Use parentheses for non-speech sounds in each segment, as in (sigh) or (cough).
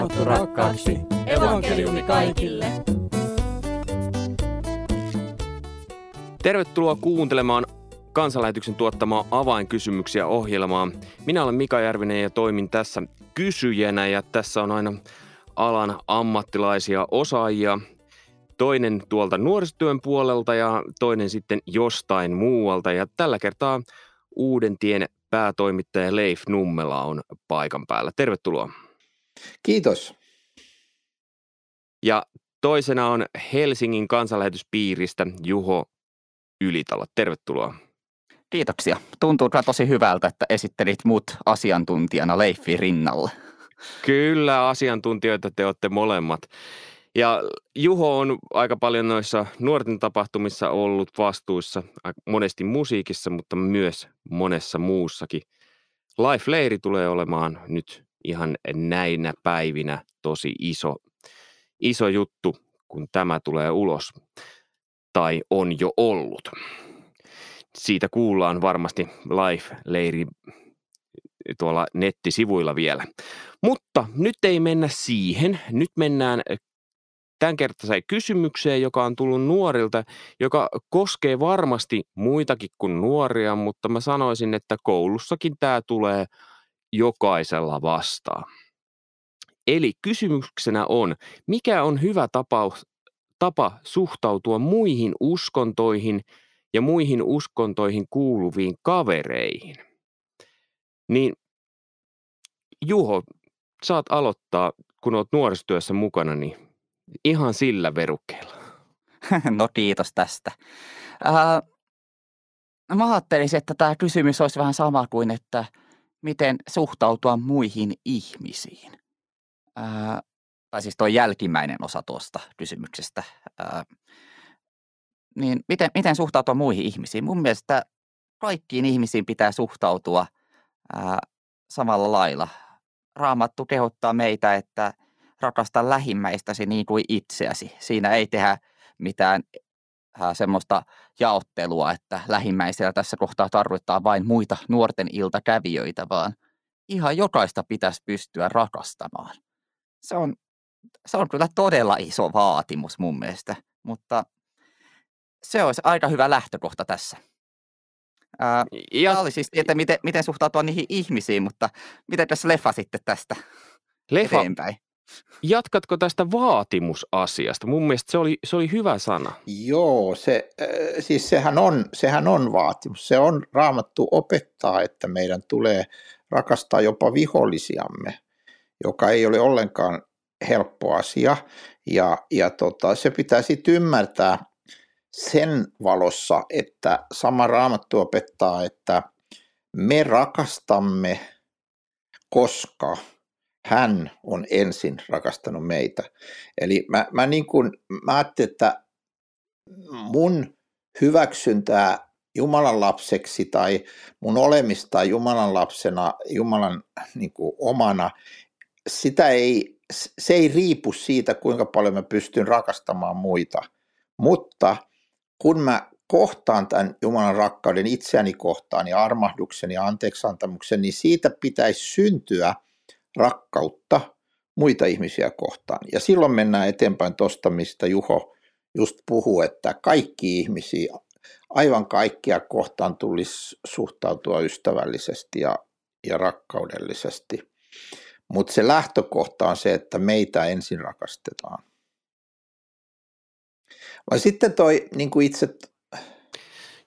raamattu rakkaaksi. Evankeliumi kaikille. Tervetuloa kuuntelemaan kansanlähetyksen tuottamaa avainkysymyksiä ohjelmaa. Minä olen Mika Järvinen ja toimin tässä kysyjänä ja tässä on aina alan ammattilaisia osaajia. Toinen tuolta nuorisotyön puolelta ja toinen sitten jostain muualta. Ja tällä kertaa Uuden tien päätoimittaja Leif Nummela on paikan päällä. Tervetuloa. Kiitos. Ja toisena on Helsingin kansanlähetyspiiristä Juho Ylitalo. Tervetuloa. Kiitoksia. Tuntuu tosi hyvältä, että esittelit mut asiantuntijana Leifi rinnalle. Kyllä, asiantuntijoita te olette molemmat. Ja Juho on aika paljon noissa nuorten tapahtumissa ollut vastuussa, monesti musiikissa, mutta myös monessa muussakin. Life-leiri tulee olemaan nyt ihan näinä päivinä tosi iso, iso juttu, kun tämä tulee ulos. Tai on jo ollut. Siitä kuullaan varmasti Life-leiri tuolla nettisivuilla vielä. Mutta nyt ei mennä siihen. Nyt mennään tämänkertaiseen kysymykseen, joka on tullut nuorilta, joka koskee varmasti muitakin kuin nuoria, mutta mä sanoisin, että koulussakin tämä tulee jokaisella vastaan. Eli kysymyksenä on, mikä on hyvä tapaus, tapa suhtautua muihin uskontoihin ja muihin uskontoihin kuuluviin kavereihin? Niin Juho, saat aloittaa, kun olet nuorisotyössä mukana, niin Ihan sillä verukkeella. (laughs) No kiitos tästä. Ää, mä ajattelisin, että tämä kysymys olisi vähän sama kuin, että miten suhtautua muihin ihmisiin. Ää, tai siis tuo jälkimmäinen osa tuosta kysymyksestä. Ää, niin miten, miten suhtautua muihin ihmisiin? Mun mielestä kaikkiin ihmisiin pitää suhtautua ää, samalla lailla. Raamattu kehottaa meitä, että – rakasta lähimmäistäsi niin kuin itseäsi. Siinä ei tehdä mitään semmoista jaottelua, että lähimmäisellä tässä kohtaa tarvitaan vain muita nuorten iltakävijöitä, vaan ihan jokaista pitäisi pystyä rakastamaan. Se on, se on kyllä todella iso vaatimus mun mielestä, mutta se olisi aika hyvä lähtökohta tässä. Ää, ja, Tämä oli siis, että miten, miten suhtautua niihin ihmisiin, mutta miten tässä leffa sitten tästä leffa, eteenpäin? Jatkatko tästä vaatimusasiasta? Mun mielestä se oli, se oli hyvä sana. Joo, se, äh, siis sehän on, sehän on vaatimus. Se on raamattu opettaa, että meidän tulee rakastaa jopa vihollisiamme, joka ei ole ollenkaan helppo asia. Ja, ja tota, se pitää sitten ymmärtää sen valossa, että sama raamattu opettaa, että me rakastamme, koska – hän on ensin rakastanut meitä. Eli mä, mä, niin kuin, mä ajattelin, että mun hyväksyntää Jumalan lapseksi tai mun olemista Jumalan lapsena, Jumalan niin kuin, omana, sitä ei, se ei riipu siitä, kuinka paljon mä pystyn rakastamaan muita. Mutta kun mä kohtaan tämän Jumalan rakkauden itseäni kohtaan ja armahduksen ja anteeksantamuksen, niin siitä pitäisi syntyä – rakkautta muita ihmisiä kohtaan. Ja silloin mennään eteenpäin tuosta, mistä Juho just puhuu, että kaikki ihmisiä, aivan kaikkia kohtaan tulisi suhtautua ystävällisesti ja, ja rakkaudellisesti. Mutta se lähtökohta on se, että meitä ensin rakastetaan. Vai sitten toi niin kuin itse...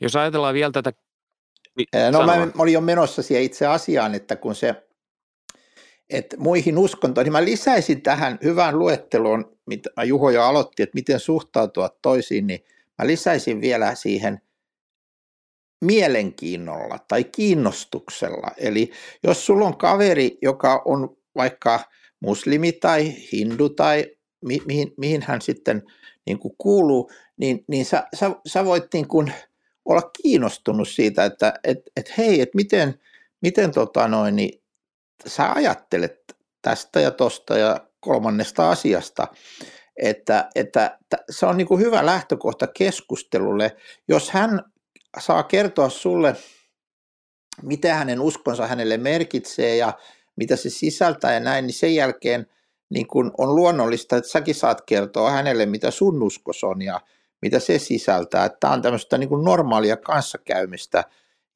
Jos ajatellaan vielä tätä... No mä olin jo menossa siihen itse asiaan, että kun se että muihin uskontoihin. Mä lisäisin tähän hyvään luetteloon, mitä Juho jo aloitti, että miten suhtautua toisiin, niin mä lisäisin vielä siihen mielenkiinnolla tai kiinnostuksella. Eli jos sulla on kaveri, joka on vaikka muslimi tai hindu tai mi- mihin, mihin hän sitten niin kuin kuuluu, niin, niin sä, sä, sä voit niin kuin olla kiinnostunut siitä, että et, et hei, että miten, miten tota noin, niin sä ajattelet tästä ja tosta ja kolmannesta asiasta, että, että se on niin kuin hyvä lähtökohta keskustelulle, jos hän saa kertoa sulle, mitä hänen uskonsa hänelle merkitsee ja mitä se sisältää ja näin, niin sen jälkeen niin kuin on luonnollista, että säkin saat kertoa hänelle, mitä sun uskos on ja mitä se sisältää. Tämä on tämmöistä niin kuin normaalia kanssakäymistä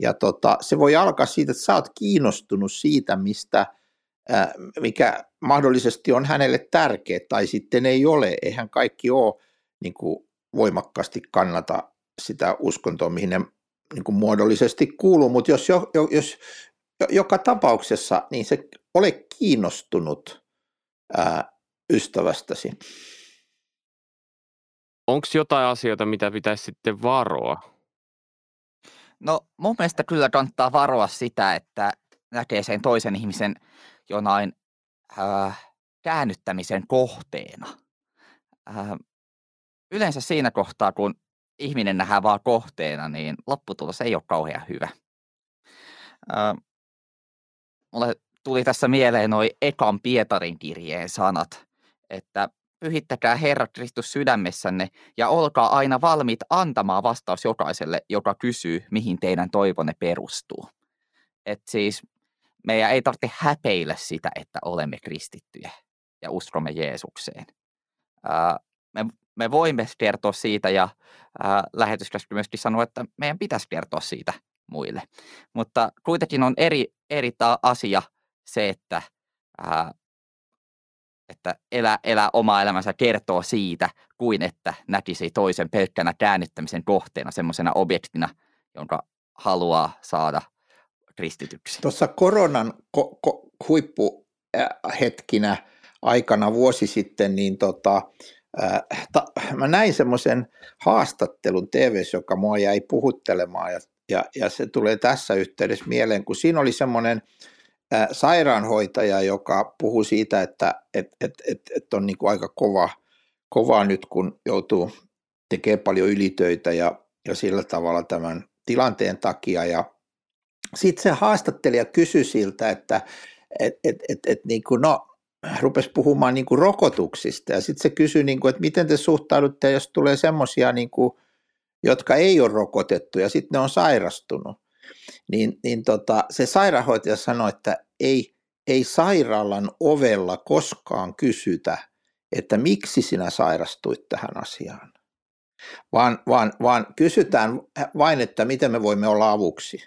ja tota, se voi alkaa siitä, että sä oot kiinnostunut siitä, mistä, mikä mahdollisesti on hänelle tärkeä tai sitten ei ole. Eihän kaikki ole niin kuin voimakkaasti kannata sitä uskontoa, mihin ne niin kuin muodollisesti kuuluu, mutta jos, jo, jos joka tapauksessa niin se ole kiinnostunut ää, ystävästäsi. Onko jotain asioita, mitä pitäisi sitten varoa? No mun mielestä kyllä kannattaa varoa sitä, että näkee sen toisen ihmisen jonain äh, käännyttämisen kohteena. Äh, yleensä siinä kohtaa, kun ihminen nähdään vaan kohteena, niin lopputulos ei ole kauhean hyvä. Äh, mulle tuli tässä mieleen noin ekan Pietarin kirjeen sanat, että pyhittäkää Herra Kristus sydämessänne ja olkaa aina valmiit antamaan vastaus jokaiselle, joka kysyy, mihin teidän toivonne perustuu. Et siis meidän ei tarvitse häpeillä sitä, että olemme kristittyjä ja uskomme Jeesukseen. Me, me voimme kertoa siitä ja lähetyskäsky myöskin sanoo, että meidän pitäisi kertoa siitä muille. Mutta kuitenkin on eri, eri asia se, että että elää, elää oma elämänsä kertoo siitä, kuin että näkisi toisen pelkkänä käännyttämisen kohteena, semmoisena objektina, jonka haluaa saada kristityksi. Tuossa koronan ko- ko- huippuhetkinä aikana vuosi sitten, niin tota, äh, ta, mä näin semmoisen haastattelun tv joka mua jäi puhuttelemaan ja, ja, ja se tulee tässä yhteydessä mieleen, kun siinä oli semmoinen sairaanhoitaja, joka puhuu siitä, että et, et, et, et on niin kuin aika kova, kova nyt, kun joutuu tekemään paljon ylitöitä ja, ja sillä tavalla tämän tilanteen takia. Ja sitten se haastattelija kysyi siltä, että et, et, et, et niin kuin, no, rupesi puhumaan niin kuin rokotuksista ja sitten se kysyi, niin kuin, että miten te suhtaudutte, jos tulee semmoisia, niin jotka ei ole rokotettu ja sitten ne on sairastunut niin, niin tota, se sairaanhoitaja sanoi, että ei, ei sairaalan ovella koskaan kysytä, että miksi sinä sairastuit tähän asiaan, vaan, vaan, vaan kysytään vain, että miten me voimme olla avuksi.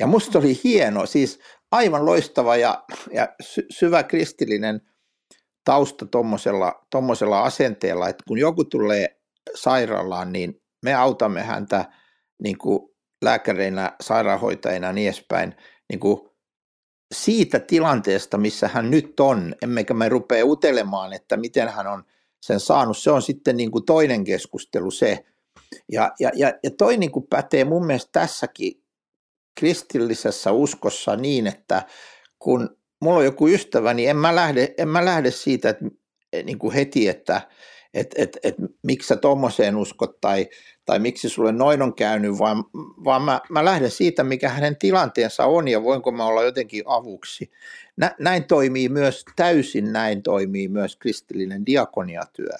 Ja musta oli hieno, siis aivan loistava ja, ja sy- syvä kristillinen tausta tuommoisella asenteella, että kun joku tulee sairaalaan, niin me autamme häntä niin kuin lääkäreinä, sairaanhoitajina ja niin edespäin, niin kuin siitä tilanteesta, missä hän nyt on, emmekä me rupea utelemaan, että miten hän on sen saanut. Se on sitten niin kuin toinen keskustelu se. Ja, ja, ja, ja toi niin kuin pätee mun mielestä tässäkin kristillisessä uskossa niin, että kun mulla on joku ystävä, niin en mä lähde, en mä lähde siitä että, niin kuin heti, että et, et, et, miksi sä tuommoiseen uskot tai, tai miksi sulle noin on käynyt, vaan, vaan mä, mä lähden siitä, mikä hänen tilanteensa on ja voinko mä olla jotenkin avuksi. Nä, näin toimii myös, täysin näin toimii myös kristillinen diakoniatyö.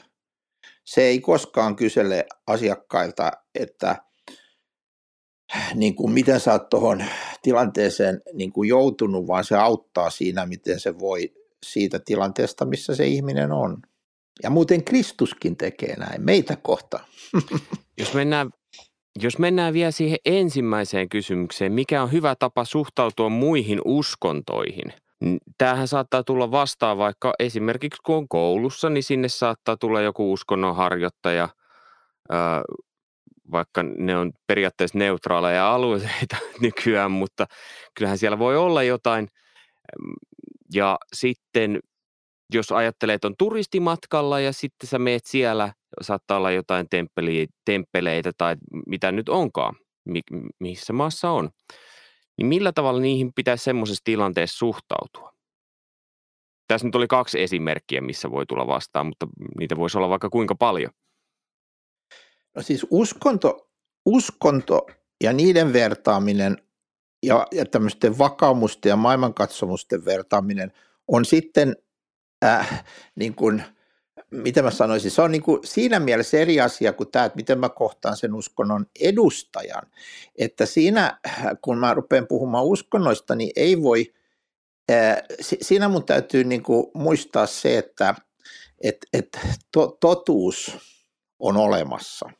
Se ei koskaan kysele asiakkailta, että niin kuin miten sä oot tuohon tilanteeseen niin kuin joutunut, vaan se auttaa siinä, miten se voi siitä tilanteesta, missä se ihminen on. Ja muuten Kristuskin tekee näin, meitä kohtaan. (laughs) Jos mennään, jos mennään vielä siihen ensimmäiseen kysymykseen, mikä on hyvä tapa suhtautua muihin uskontoihin? Tämähän saattaa tulla vastaan vaikka esimerkiksi kun on koulussa, niin sinne saattaa tulla joku uskonnonharjoittaja, vaikka ne on periaatteessa neutraaleja alueita (laughs) nykyään, mutta kyllähän siellä voi olla jotain. Ja sitten jos ajattelee, että on turistimatkalla ja sitten sä meet siellä, saattaa olla jotain temppeleitä tai mitä nyt onkaan, mi- missä maassa on, niin millä tavalla niihin pitäisi semmoisessa tilanteessa suhtautua? Tässä nyt oli kaksi esimerkkiä, missä voi tulla vastaan, mutta niitä voisi olla vaikka kuinka paljon. No siis uskonto, uskonto ja niiden vertaaminen ja, ja tämmöisten vakaumusten ja maailmankatsomusten vertaaminen on sitten äh, niin kuin, mitä mä sanoisin, se on niin kuin siinä mielessä eri asia kuin tämä, että miten mä kohtaan sen uskonnon edustajan. Että siinä, kun mä rupean puhumaan uskonnoista, niin ei voi, siinä mun täytyy niin kuin muistaa se, että et, et to, totuus on olemassa.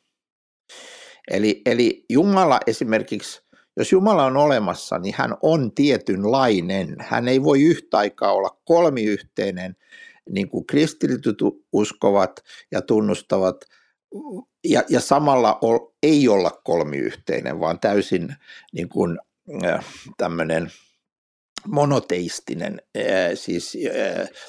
Eli, eli Jumala esimerkiksi, jos Jumala on olemassa, niin hän on tietynlainen. Hän ei voi yhtä aikaa olla kolmiyhteinen, niin kuin kristityt uskovat ja tunnustavat, ja, ja samalla ol, ei olla kolmiyhteinen, vaan täysin niin kuin, äh, tämmöinen – monoteistinen, siis,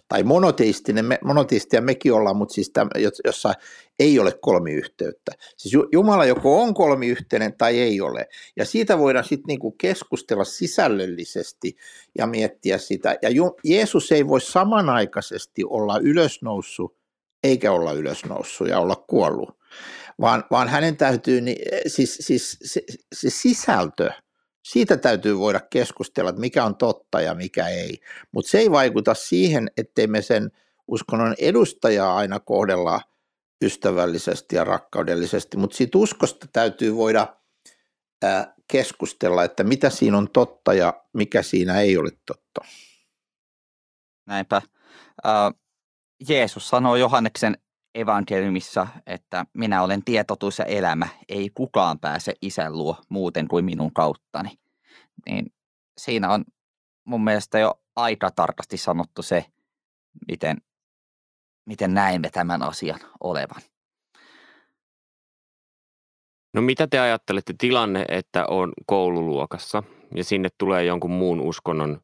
tai monoteistinen, monoteistia mekin ollaan, mutta siis täm, jossa ei ole kolmiyhteyttä. Siis Jumala joko on kolmiyhteinen tai ei ole. Ja siitä voidaan sitten niinku keskustella sisällöllisesti ja miettiä sitä. Ja Jeesus ei voi samanaikaisesti olla ylösnoussut eikä olla ylösnoussut ja olla kuollut, vaan, vaan hänen täytyy, siis, siis se, se sisältö – siitä täytyy voida keskustella, että mikä on totta ja mikä ei. Mutta se ei vaikuta siihen, ettei me sen uskonnon edustajaa aina kohdella ystävällisesti ja rakkaudellisesti, mutta siitä uskosta täytyy voida keskustella, että mitä siinä on totta ja mikä siinä ei ole totta. Näinpä. Uh, Jeesus sanoo Johanneksen evankeliumissa, että minä olen tietotus ja elämä, ei kukaan pääse isän luo muuten kuin minun kauttani. Niin siinä on mun mielestä jo aika tarkasti sanottu se, miten, miten näemme tämän asian olevan. No mitä te ajattelette tilanne, että on koululuokassa ja sinne tulee jonkun muun uskonnon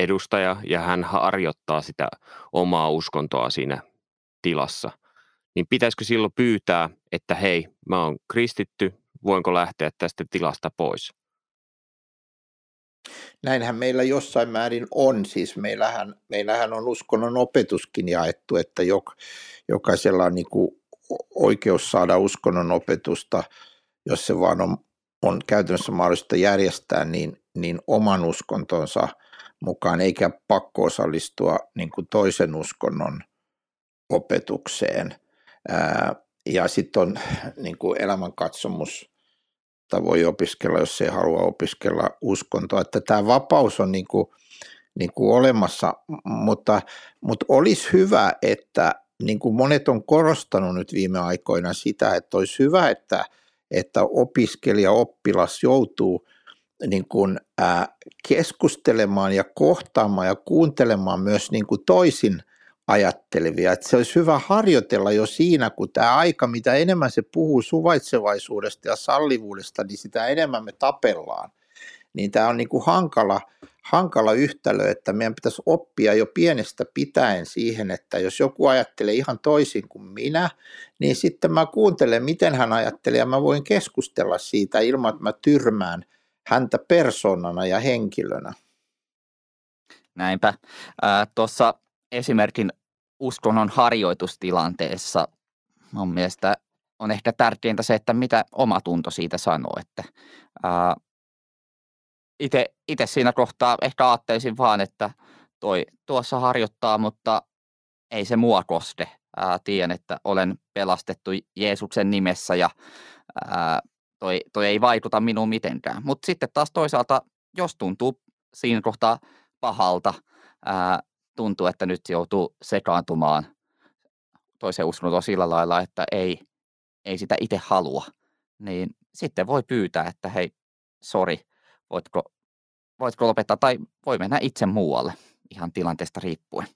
edustaja ja hän harjoittaa sitä omaa uskontoa siinä tilassa – niin pitäisikö silloin pyytää, että hei, mä oon kristitty, voinko lähteä tästä tilasta pois? Näinhän meillä jossain määrin on, siis meillähän, meillähän on uskonnon opetuskin jaettu, että jok, jokaisella on niin oikeus saada uskonnon opetusta, jos se vaan on, on käytännössä mahdollista järjestää, niin, niin oman uskontonsa mukaan, eikä pakko osallistua niin kuin toisen uskonnon opetukseen – ja sitten on niin kuin elämänkatsomus, voi opiskella, jos ei halua opiskella uskontoa. Että tämä vapaus on niin kuin, niin kuin olemassa, mutta, mutta olisi hyvä, että niin kuin monet on korostanut nyt viime aikoina sitä, että olisi hyvä, että, että opiskelija, oppilas joutuu niin kuin, ää, keskustelemaan ja kohtaamaan ja kuuntelemaan myös niin kuin toisin ajattelevia. Että se olisi hyvä harjoitella jo siinä, kun tämä aika, mitä enemmän se puhuu suvaitsevaisuudesta ja sallivuudesta, niin sitä enemmän me tapellaan. Niin tämä on niin kuin hankala, hankala yhtälö, että meidän pitäisi oppia jo pienestä pitäen siihen, että jos joku ajattelee ihan toisin kuin minä, niin sitten mä kuuntelen, miten hän ajattelee ja mä voin keskustella siitä ilman, että mä tyrmään häntä persoonana ja henkilönä. Näinpä. Äh, Tuossa esimerkin uskonnon harjoitustilanteessa mun mielestä on ehkä tärkeintä se, että mitä oma tunto siitä sanoo. Että, ää, siinä kohtaa ehkä ajattelisin vaan, että toi tuossa harjoittaa, mutta ei se mua koske. Ää, tiedän, että olen pelastettu Jeesuksen nimessä ja ää, toi, toi ei vaikuta minuun mitenkään. Mutta sitten taas toisaalta, jos tuntuu siinä kohtaa pahalta, ää, tuntuu, että nyt joutuu sekaantumaan toiseen uskontoon sillä lailla, että ei, ei sitä itse halua, niin sitten voi pyytää, että hei, sori, voitko, voitko lopettaa, tai voi mennä itse muualle, ihan tilanteesta riippuen.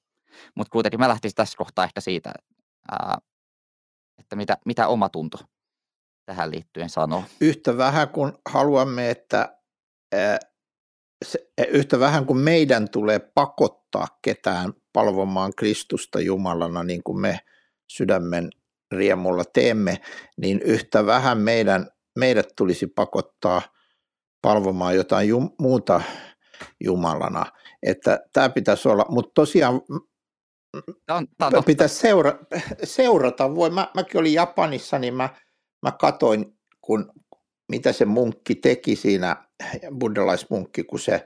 Mutta kuitenkin mä lähtisin tässä kohtaa ehkä siitä, ää, että mitä, mitä oma tunto tähän liittyen sanoo. Yhtä vähän kuin haluamme, että ää, se, yhtä vähän kuin meidän tulee pakottaa ketään palvomaan Kristusta Jumalana niin kuin me sydämen riemulla teemme, niin yhtä vähän meidän, meidät tulisi pakottaa palvomaan jotain jum, muuta Jumalana. Että tämä pitäisi olla, mutta tosiaan on, on pitäisi seura, seurata. Voi, mä, mäkin olin Japanissa, niin mä, mä katoin, kun, mitä se munkki teki siinä, buddhalaismunkki, kun se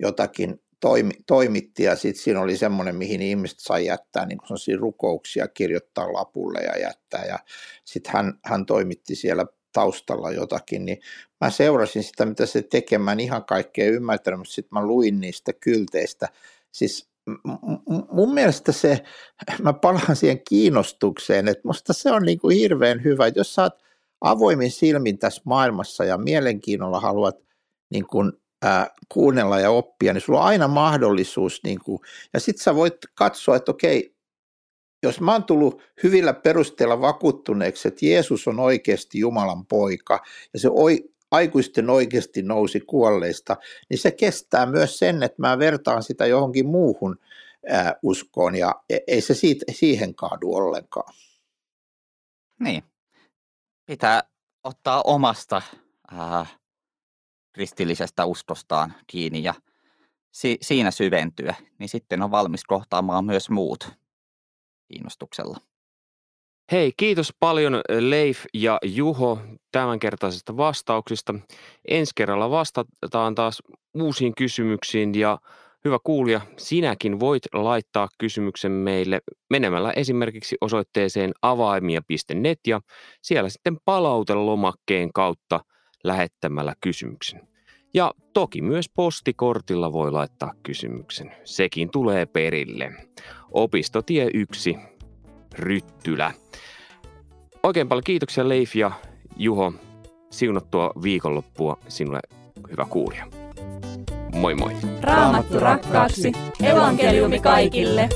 jotakin toimi, toimitti ja sitten siinä oli semmoinen, mihin ihmiset sai jättää niin kuin rukouksia, kirjoittaa lapulle ja jättää. Ja sitten hän, hän toimitti siellä taustalla jotakin, niin mä seurasin sitä, mitä se tekee, mä ihan kaikkea ymmärtänyt, mutta sitten mä luin niistä kylteistä. Siis mun mielestä se, mä palaan siihen kiinnostukseen, että musta se on niin kuin hirveän hyvä, että jos sä oot avoimin silmin tässä maailmassa ja mielenkiinnolla haluat niin kuin, ää, kuunnella ja oppia, niin sulla on aina mahdollisuus, niin kuin, ja sitten sä voit katsoa, että okei, jos mä oon tullut hyvillä perusteella vakuuttuneeksi, että Jeesus on oikeasti Jumalan poika, ja se oi, aikuisten oikeasti nousi kuolleista, niin se kestää myös sen, että mä vertaan sitä johonkin muuhun ää, uskoon, ja e, ei se siitä, siihen kaadu ollenkaan. Niin. Pitää ottaa omasta ää, kristillisestä uskostaan kiinni ja si- siinä syventyä, niin sitten on valmis kohtaamaan myös muut kiinnostuksella. Hei, kiitos paljon Leif ja Juho tämänkertaisista vastauksista. Ensi kerralla vastataan taas uusiin kysymyksiin ja hyvä kuulija, sinäkin voit laittaa kysymyksen meille menemällä esimerkiksi osoitteeseen avaimia.net ja siellä sitten palautelomakkeen kautta lähettämällä kysymyksen. Ja toki myös postikortilla voi laittaa kysymyksen. Sekin tulee perille. Opistotie 1, Ryttylä. Oikein paljon kiitoksia Leif ja Juho. Siunattua viikonloppua sinulle, hyvä kuulija. Moi moi. Raamattu rakkaaksi. Evankeliumi kaikille.